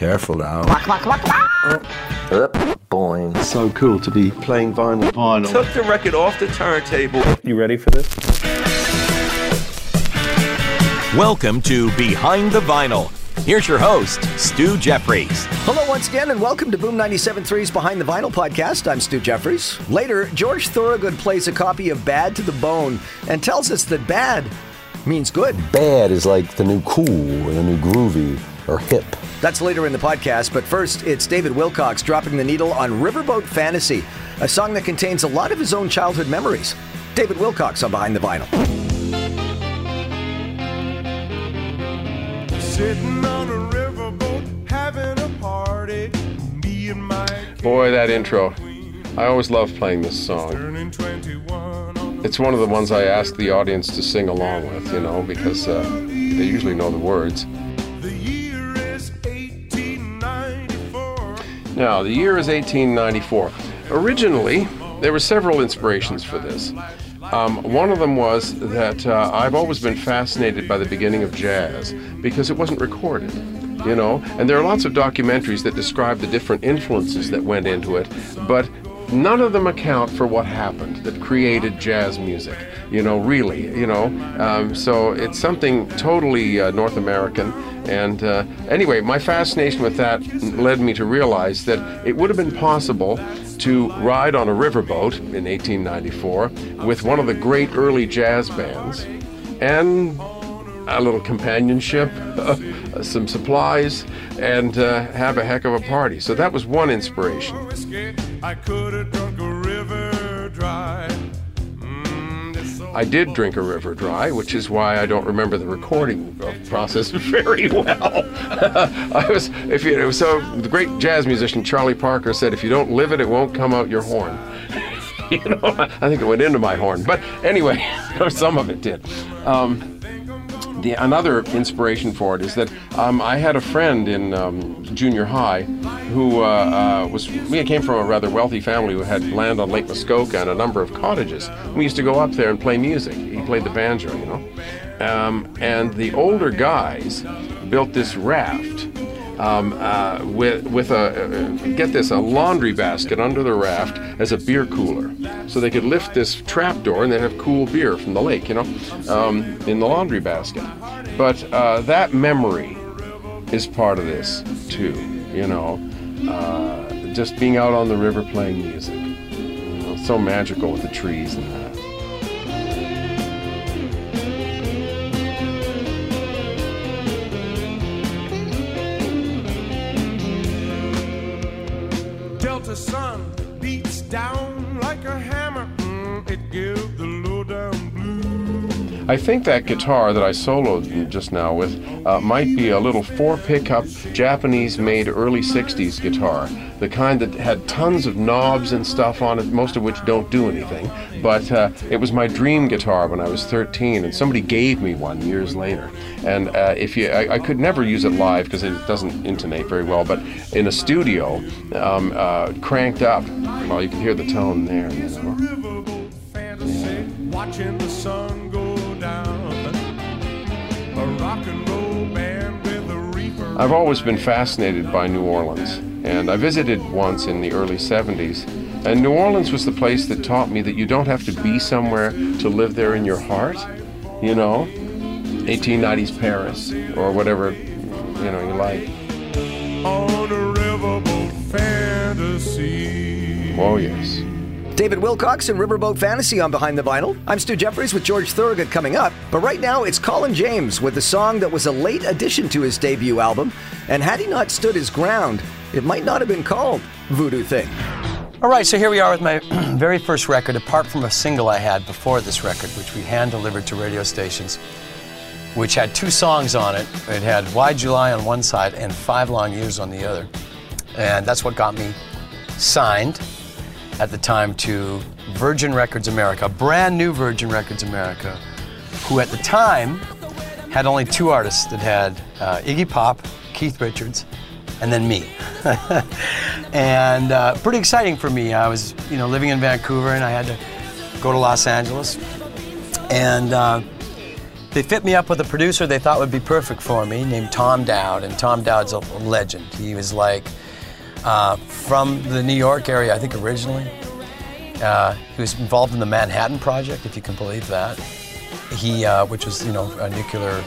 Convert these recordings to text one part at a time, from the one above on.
Careful now. Up, boing. So cool to be playing vinyl. Vinyl. Took the record off the turntable. You ready for this? Welcome to Behind the Vinyl. Here's your host, Stu Jeffries. Hello, once again, and welcome to Boom 97.3's Behind the Vinyl podcast. I'm Stu Jeffries. Later, George Thorogood plays a copy of Bad to the Bone and tells us that bad means good. Bad is like the new cool or the new groovy or hip. That's later in the podcast, but first, it's David Wilcox dropping the needle on Riverboat Fantasy, a song that contains a lot of his own childhood memories. David Wilcox on Behind the Vinyl. Sitting on a riverboat, having a party. Me and my Boy, that intro. I always love playing this song. turning 21 on It's one of the ones I ask the audience to sing along with, you know, because uh, they usually know the words. Now, the year is 1894. Originally, there were several inspirations for this. Um, one of them was that uh, I've always been fascinated by the beginning of jazz because it wasn't recorded, you know, and there are lots of documentaries that describe the different influences that went into it, but none of them account for what happened that created jazz music, you know, really, you know. Um, so it's something totally uh, North American. And uh, anyway, my fascination with that led me to realize that it would have been possible to ride on a riverboat in 1894 with one of the great early jazz bands and a little companionship, some supplies, and uh, have a heck of a party. So that was one inspiration. I could have drunk a river dry. Mm, I did drink a river dry, which is why I don't remember the recording process very well. I was, if you so the great jazz musician Charlie Parker said, if you don't live it, it won't come out your horn. you know, I think it went into my horn, but anyway, some of it did. Um, the, another inspiration for it is that um, I had a friend in um, junior high who uh, uh, was we came from a rather wealthy family who had land on Lake Muskoka and a number of cottages. We used to go up there and play music. He played the banjo, you know. Um, and the older guys built this raft um, uh, with with a uh, get this a laundry basket under the raft as a beer cooler, so they could lift this trap door and then have cool beer from the lake, you know, um, in the laundry basket. But uh, that memory is part of this too, you know, uh, just being out on the river playing music, you know, so magical with the trees and that. Delta sun beats down like a hammer. Mm, it gives the. I think that guitar that I soloed just now with uh, might be a little four pickup Japanese made early 60s guitar. The kind that had tons of knobs and stuff on it, most of which don't do anything. But uh, it was my dream guitar when I was 13, and somebody gave me one years later. And uh, if you, I, I could never use it live because it doesn't intonate very well, but in a studio, um, uh, cranked up, well, you can hear the tone there. You know. I've always been fascinated by New Orleans, and I visited once in the early 70s. And New Orleans was the place that taught me that you don't have to be somewhere to live there in your heart. You know, 1890s Paris or whatever you know you like. on a riverboat fantasy. Oh yes. David Wilcox and Riverboat Fantasy on Behind the Vinyl. I'm Stu Jeffries with George Thorogood coming up. But right now, it's Colin James with a song that was a late addition to his debut album. And had he not stood his ground, it might not have been called Voodoo Thing. All right, so here we are with my very first record, apart from a single I had before this record, which we hand delivered to radio stations, which had two songs on it. It had Why'd You Lie on one side and Five Long Years on the other. And that's what got me signed at the time to Virgin Records America, brand new Virgin Records America, who at the time had only two artists that had uh, Iggy Pop, Keith Richards, and then me. and uh, pretty exciting for me. I was, you know, living in Vancouver, and I had to go to Los Angeles. And uh, they fit me up with a producer they thought would be perfect for me, named Tom Dowd, and Tom Dowd's a legend. He was like uh, from the New York area, I think originally. Uh, he was involved in the Manhattan Project, if you can believe that. He, uh, which was you know nuclear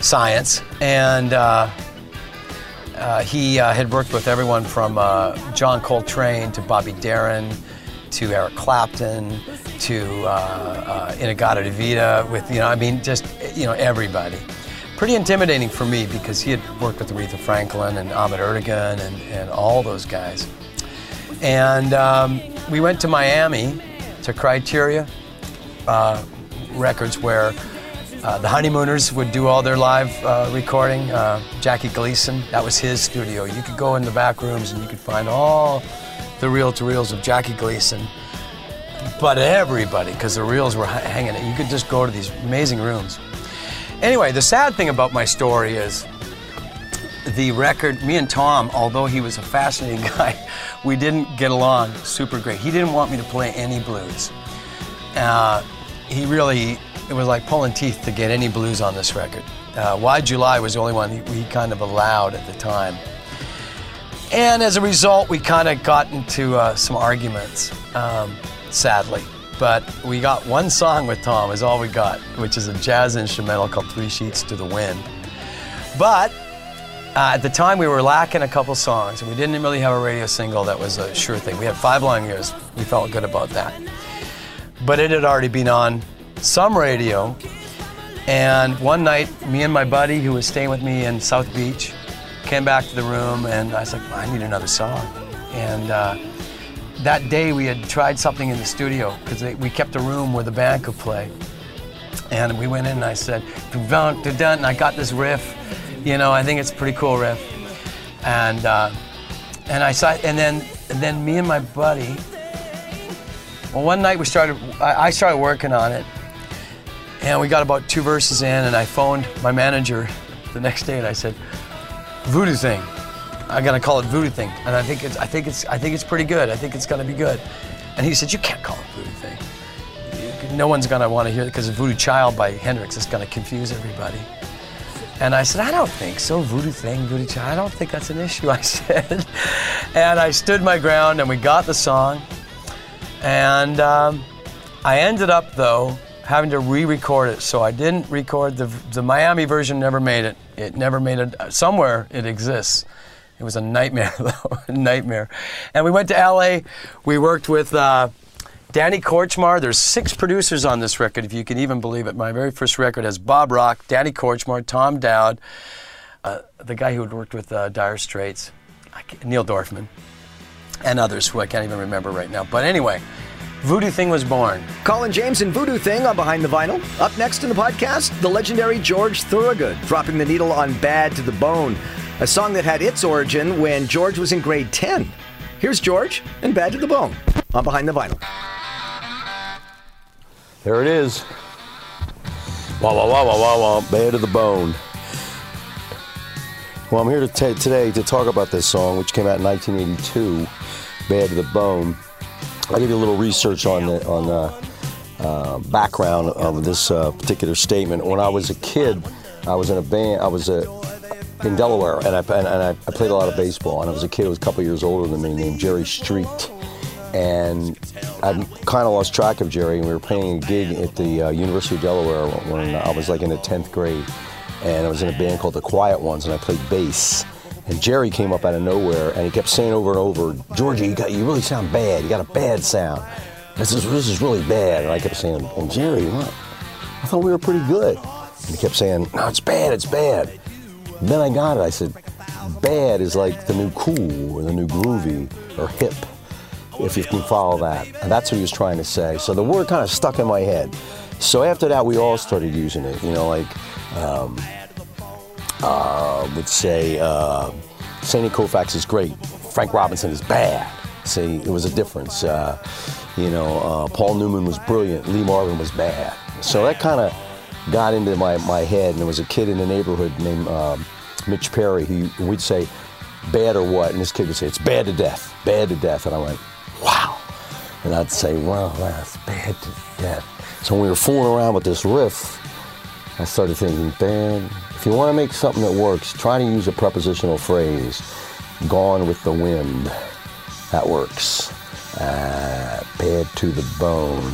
science, and uh, uh, he had worked with everyone from John Coltrane to Bobby Darin to Eric Clapton to uh, uh, In-A-Gadda-Da-Vida with you know I mean just you know everybody. Pretty intimidating for me because he had worked with Aretha Franklin and Ahmet Ertegun and, and all those guys. And um, we went to Miami to Criteria uh, Records where uh, the Honeymooners would do all their live uh, recording. Uh, Jackie Gleason, that was his studio. You could go in the back rooms and you could find all the reel to reels of Jackie Gleason. But everybody, because the reels were ha- hanging, you could just go to these amazing rooms. Anyway, the sad thing about my story is the record, me and Tom, although he was a fascinating guy, we didn't get along super great. He didn't want me to play any blues. Uh, he really, it was like pulling teeth to get any blues on this record. Uh, Why'd You Lie was the only one he, he kind of allowed at the time. And as a result, we kind of got into uh, some arguments, um, sadly. But we got one song with Tom, is all we got, which is a jazz instrumental called Three Sheets to the Wind. But uh, at the time, we were lacking a couple songs, and we didn't really have a radio single that was a sure thing. We had five long years. We felt good about that. But it had already been on some radio. And one night, me and my buddy, who was staying with me in South Beach, came back to the room, and I was like, I need another song. And uh, that day, we had tried something in the studio because we kept a room where the band could play. And we went in and I said, dun, and I got this riff. You know, I think it's a pretty cool riff. And uh, and I saw, and then and then me and my buddy. Well, one night we started. I started working on it, and we got about two verses in, and I phoned my manager the next day, and I said, "Voodoo thing, I'm gonna call it Voodoo thing, and I think it's, I think it's, I think it's pretty good. I think it's gonna be good." And he said, "You can't call it Voodoo thing. No one's gonna want to hear it because Voodoo Child by Hendrix is gonna confuse everybody." And I said, I don't think so. Voodoo thing, voodoo child. I don't think that's an issue, I said. and I stood my ground and we got the song. And um, I ended up, though, having to re record it. So I didn't record the, the Miami version, never made it. It never made it. Somewhere it exists. It was a nightmare, though, a nightmare. And we went to LA. We worked with uh, Danny Korchmar. There's six producers on this record, if you can even believe it. My very first record has Bob Rock, Danny Korchmar, Tom Dowd, uh, the guy who had worked with uh, Dire Straits, Neil Dorfsman, and others who I can't even remember right now. But anyway, Voodoo Thing was born. Colin James and Voodoo Thing on Behind the Vinyl. Up next in the podcast, the legendary George Thorogood dropping the needle on Bad to the Bone, a song that had its origin when George was in grade 10. Here's George and Bad to the Bone on Behind the Vinyl. There it is. Wah, wah, wah, wah, wah, wah, bad to the bone. Well, I'm here to t- today to talk about this song, which came out in 1982, Bad to the Bone. I'll give you a little research on the on the uh, background of this uh, particular statement. When I was a kid, I was in a band. I was a, in Delaware, and I and, and I, played a lot of baseball. And I was a kid who was a couple years older than me, named Jerry Street. And I kind of lost track of Jerry. And we were playing a gig at the uh, University of Delaware when I was like in the 10th grade, and I was in a band called the Quiet Ones, and I played bass. And Jerry came up out of nowhere, and he kept saying over and over, "Georgie, you got you really sound bad. You got a bad sound. This is this is really bad." And I kept saying, "Well, Jerry, what? I thought we were pretty good." And he kept saying, "No, it's bad. It's bad." Then I got it. I said, "Bad is like the new cool or the new groovy or hip." if you can follow that. And that's what he was trying to say. So the word kind of stuck in my head. So after that, we all started using it. You know, like, um, uh, would say, uh, Sandy Koufax is great. Frank Robinson is bad. See, it was a difference. Uh, you know, uh, Paul Newman was brilliant. Lee Marvin was bad. So that kind of got into my, my head. And there was a kid in the neighborhood named um, Mitch Perry. He, we'd say, bad or what? And this kid would say, it's bad to death, bad to death. And I went, wow. And I'd say, wow, that's bad to death. So when we were fooling around with this riff, I started thinking, man, if you want to make something that works, try to use a prepositional phrase. Gone with the wind. That works. Uh, bad to the bone.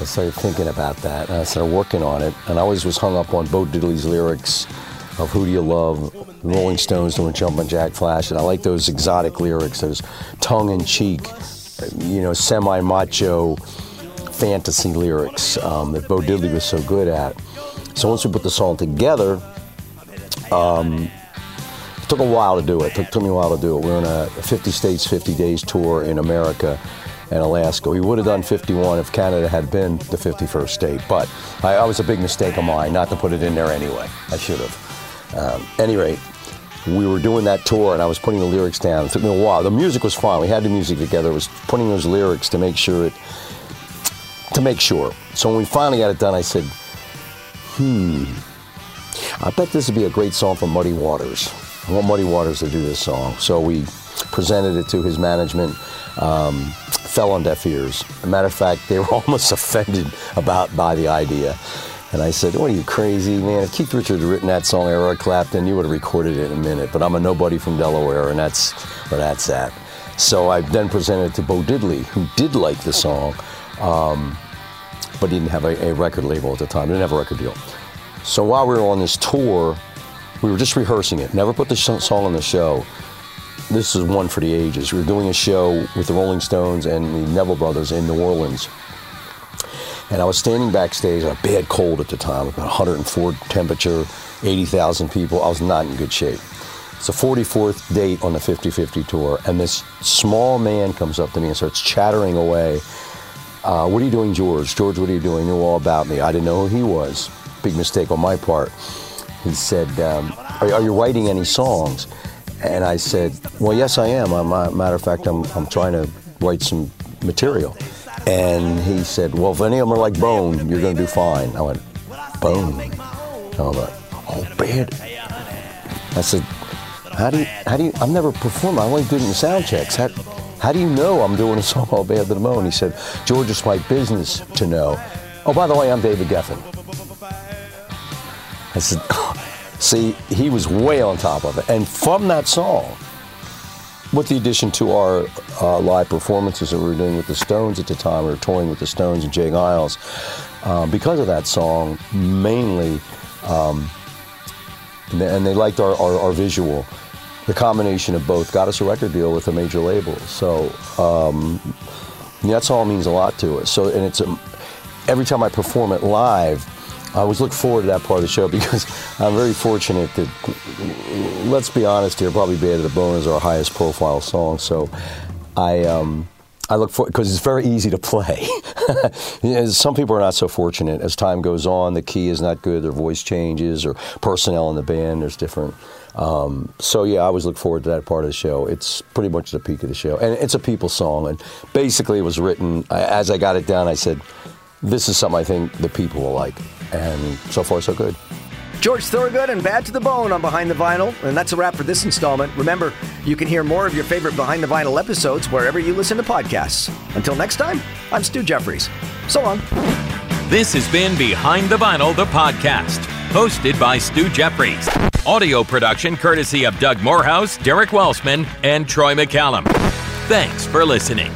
I started thinking about that, and I started working on it. And I always was hung up on Bo Diddley's lyrics of "Who Do You Love," Rolling Stones doing "Jumpin' Jack Flash," and I like those exotic lyrics, those tongue-in-cheek, you know, semi-macho fantasy lyrics um, that Bo Diddley was so good at. So once we put the song together, um, it took a while to do it. it took, took me a while to do it. We are on a 50 states, 50 days tour in America and Alaska. We would have done 51 if Canada had been the 51st state, but I, I was a big mistake of mine not to put it in there anyway. I should have. Um, any rate, we were doing that tour and I was putting the lyrics down. It took me a while. The music was fine. We had the music together. It was putting those lyrics to make sure it, to make sure. So when we finally got it done, I said, hmm, I bet this would be a great song for Muddy Waters. I want Muddy Waters to do this song. So we presented it to his management. Um, fell on deaf ears. As a matter of fact, they were almost offended about by the idea. And I said, What are you crazy, man? If Keith Richards had written that song, Eric Clapton, you would have recorded it in a minute. But I'm a nobody from Delaware, and that's where that's at. So I then presented it to Bo Diddley, who did like the song, um, but didn't have a, a record label at the time, didn't have a record deal. So while we were on this tour, we were just rehearsing it. Never put the song on the show. This is one for the ages. We were doing a show with the Rolling Stones and the Neville Brothers in New Orleans. And I was standing backstage, a bad cold at the time, about 104 temperature, 80,000 people. I was not in good shape. It's the 44th date on the 50-50 tour, and this small man comes up to me and starts chattering away. Uh, what are you doing, George? George, what are you doing? You know all about me. I didn't know who he was. Big mistake on my part. He said, um, are, are, you writing any songs? And I said, well, yes, I am. I'm, uh, matter of fact, I'm, I'm trying to write some material. And he said, well, if any of them are like Bone, you're going to do fine. I went, Bone? I went, oh, bad. I said, how do you, how do you, I've never performed. I only did it in sound checks. How, how do you know I'm doing a song all bad the bone? He said, George, it's my business to know. Oh, by the way, I'm David Geffen. I said, see, he was way on top of it. And from that song, with the addition to our uh, live performances that we were doing with the Stones at the time, we were touring with the Stones and J. Geils, Uh, because of that song, mainly, um, and, they, and, they, liked our, our, our, visual. The combination of both got us a record deal with a major label. So um, that song means a lot to us. So, and it's a, every time I perform it live, I always look forward to that part of the show because I'm very fortunate that, let's be honest here, probably Bad the Bone is our highest profile song. So I, um, I look for because it's very easy to play. some people are not so fortunate. As time goes on, the key is not good, their voice changes, or personnel in the band, there's different. Um, so yeah, I always look forward to that part of the show. It's pretty much the peak of the show, and it's a people song. And basically, it was written as I got it down. I said, "This is something I think the people will like." And so far, so good. George Thorogood and Bad to the Bone on Behind the Vinyl. And that's a wrap for this installment. Remember, you can hear more of your favorite Behind the Vinyl episodes wherever you listen to podcasts. Until next time, I'm Stu Jeffries. So long. This has been Behind the Vinyl, the podcast, hosted by Stu Jeffries. Audio production courtesy of Doug Morehouse, Derek Welsman, and Troy McCallum. Thanks for listening.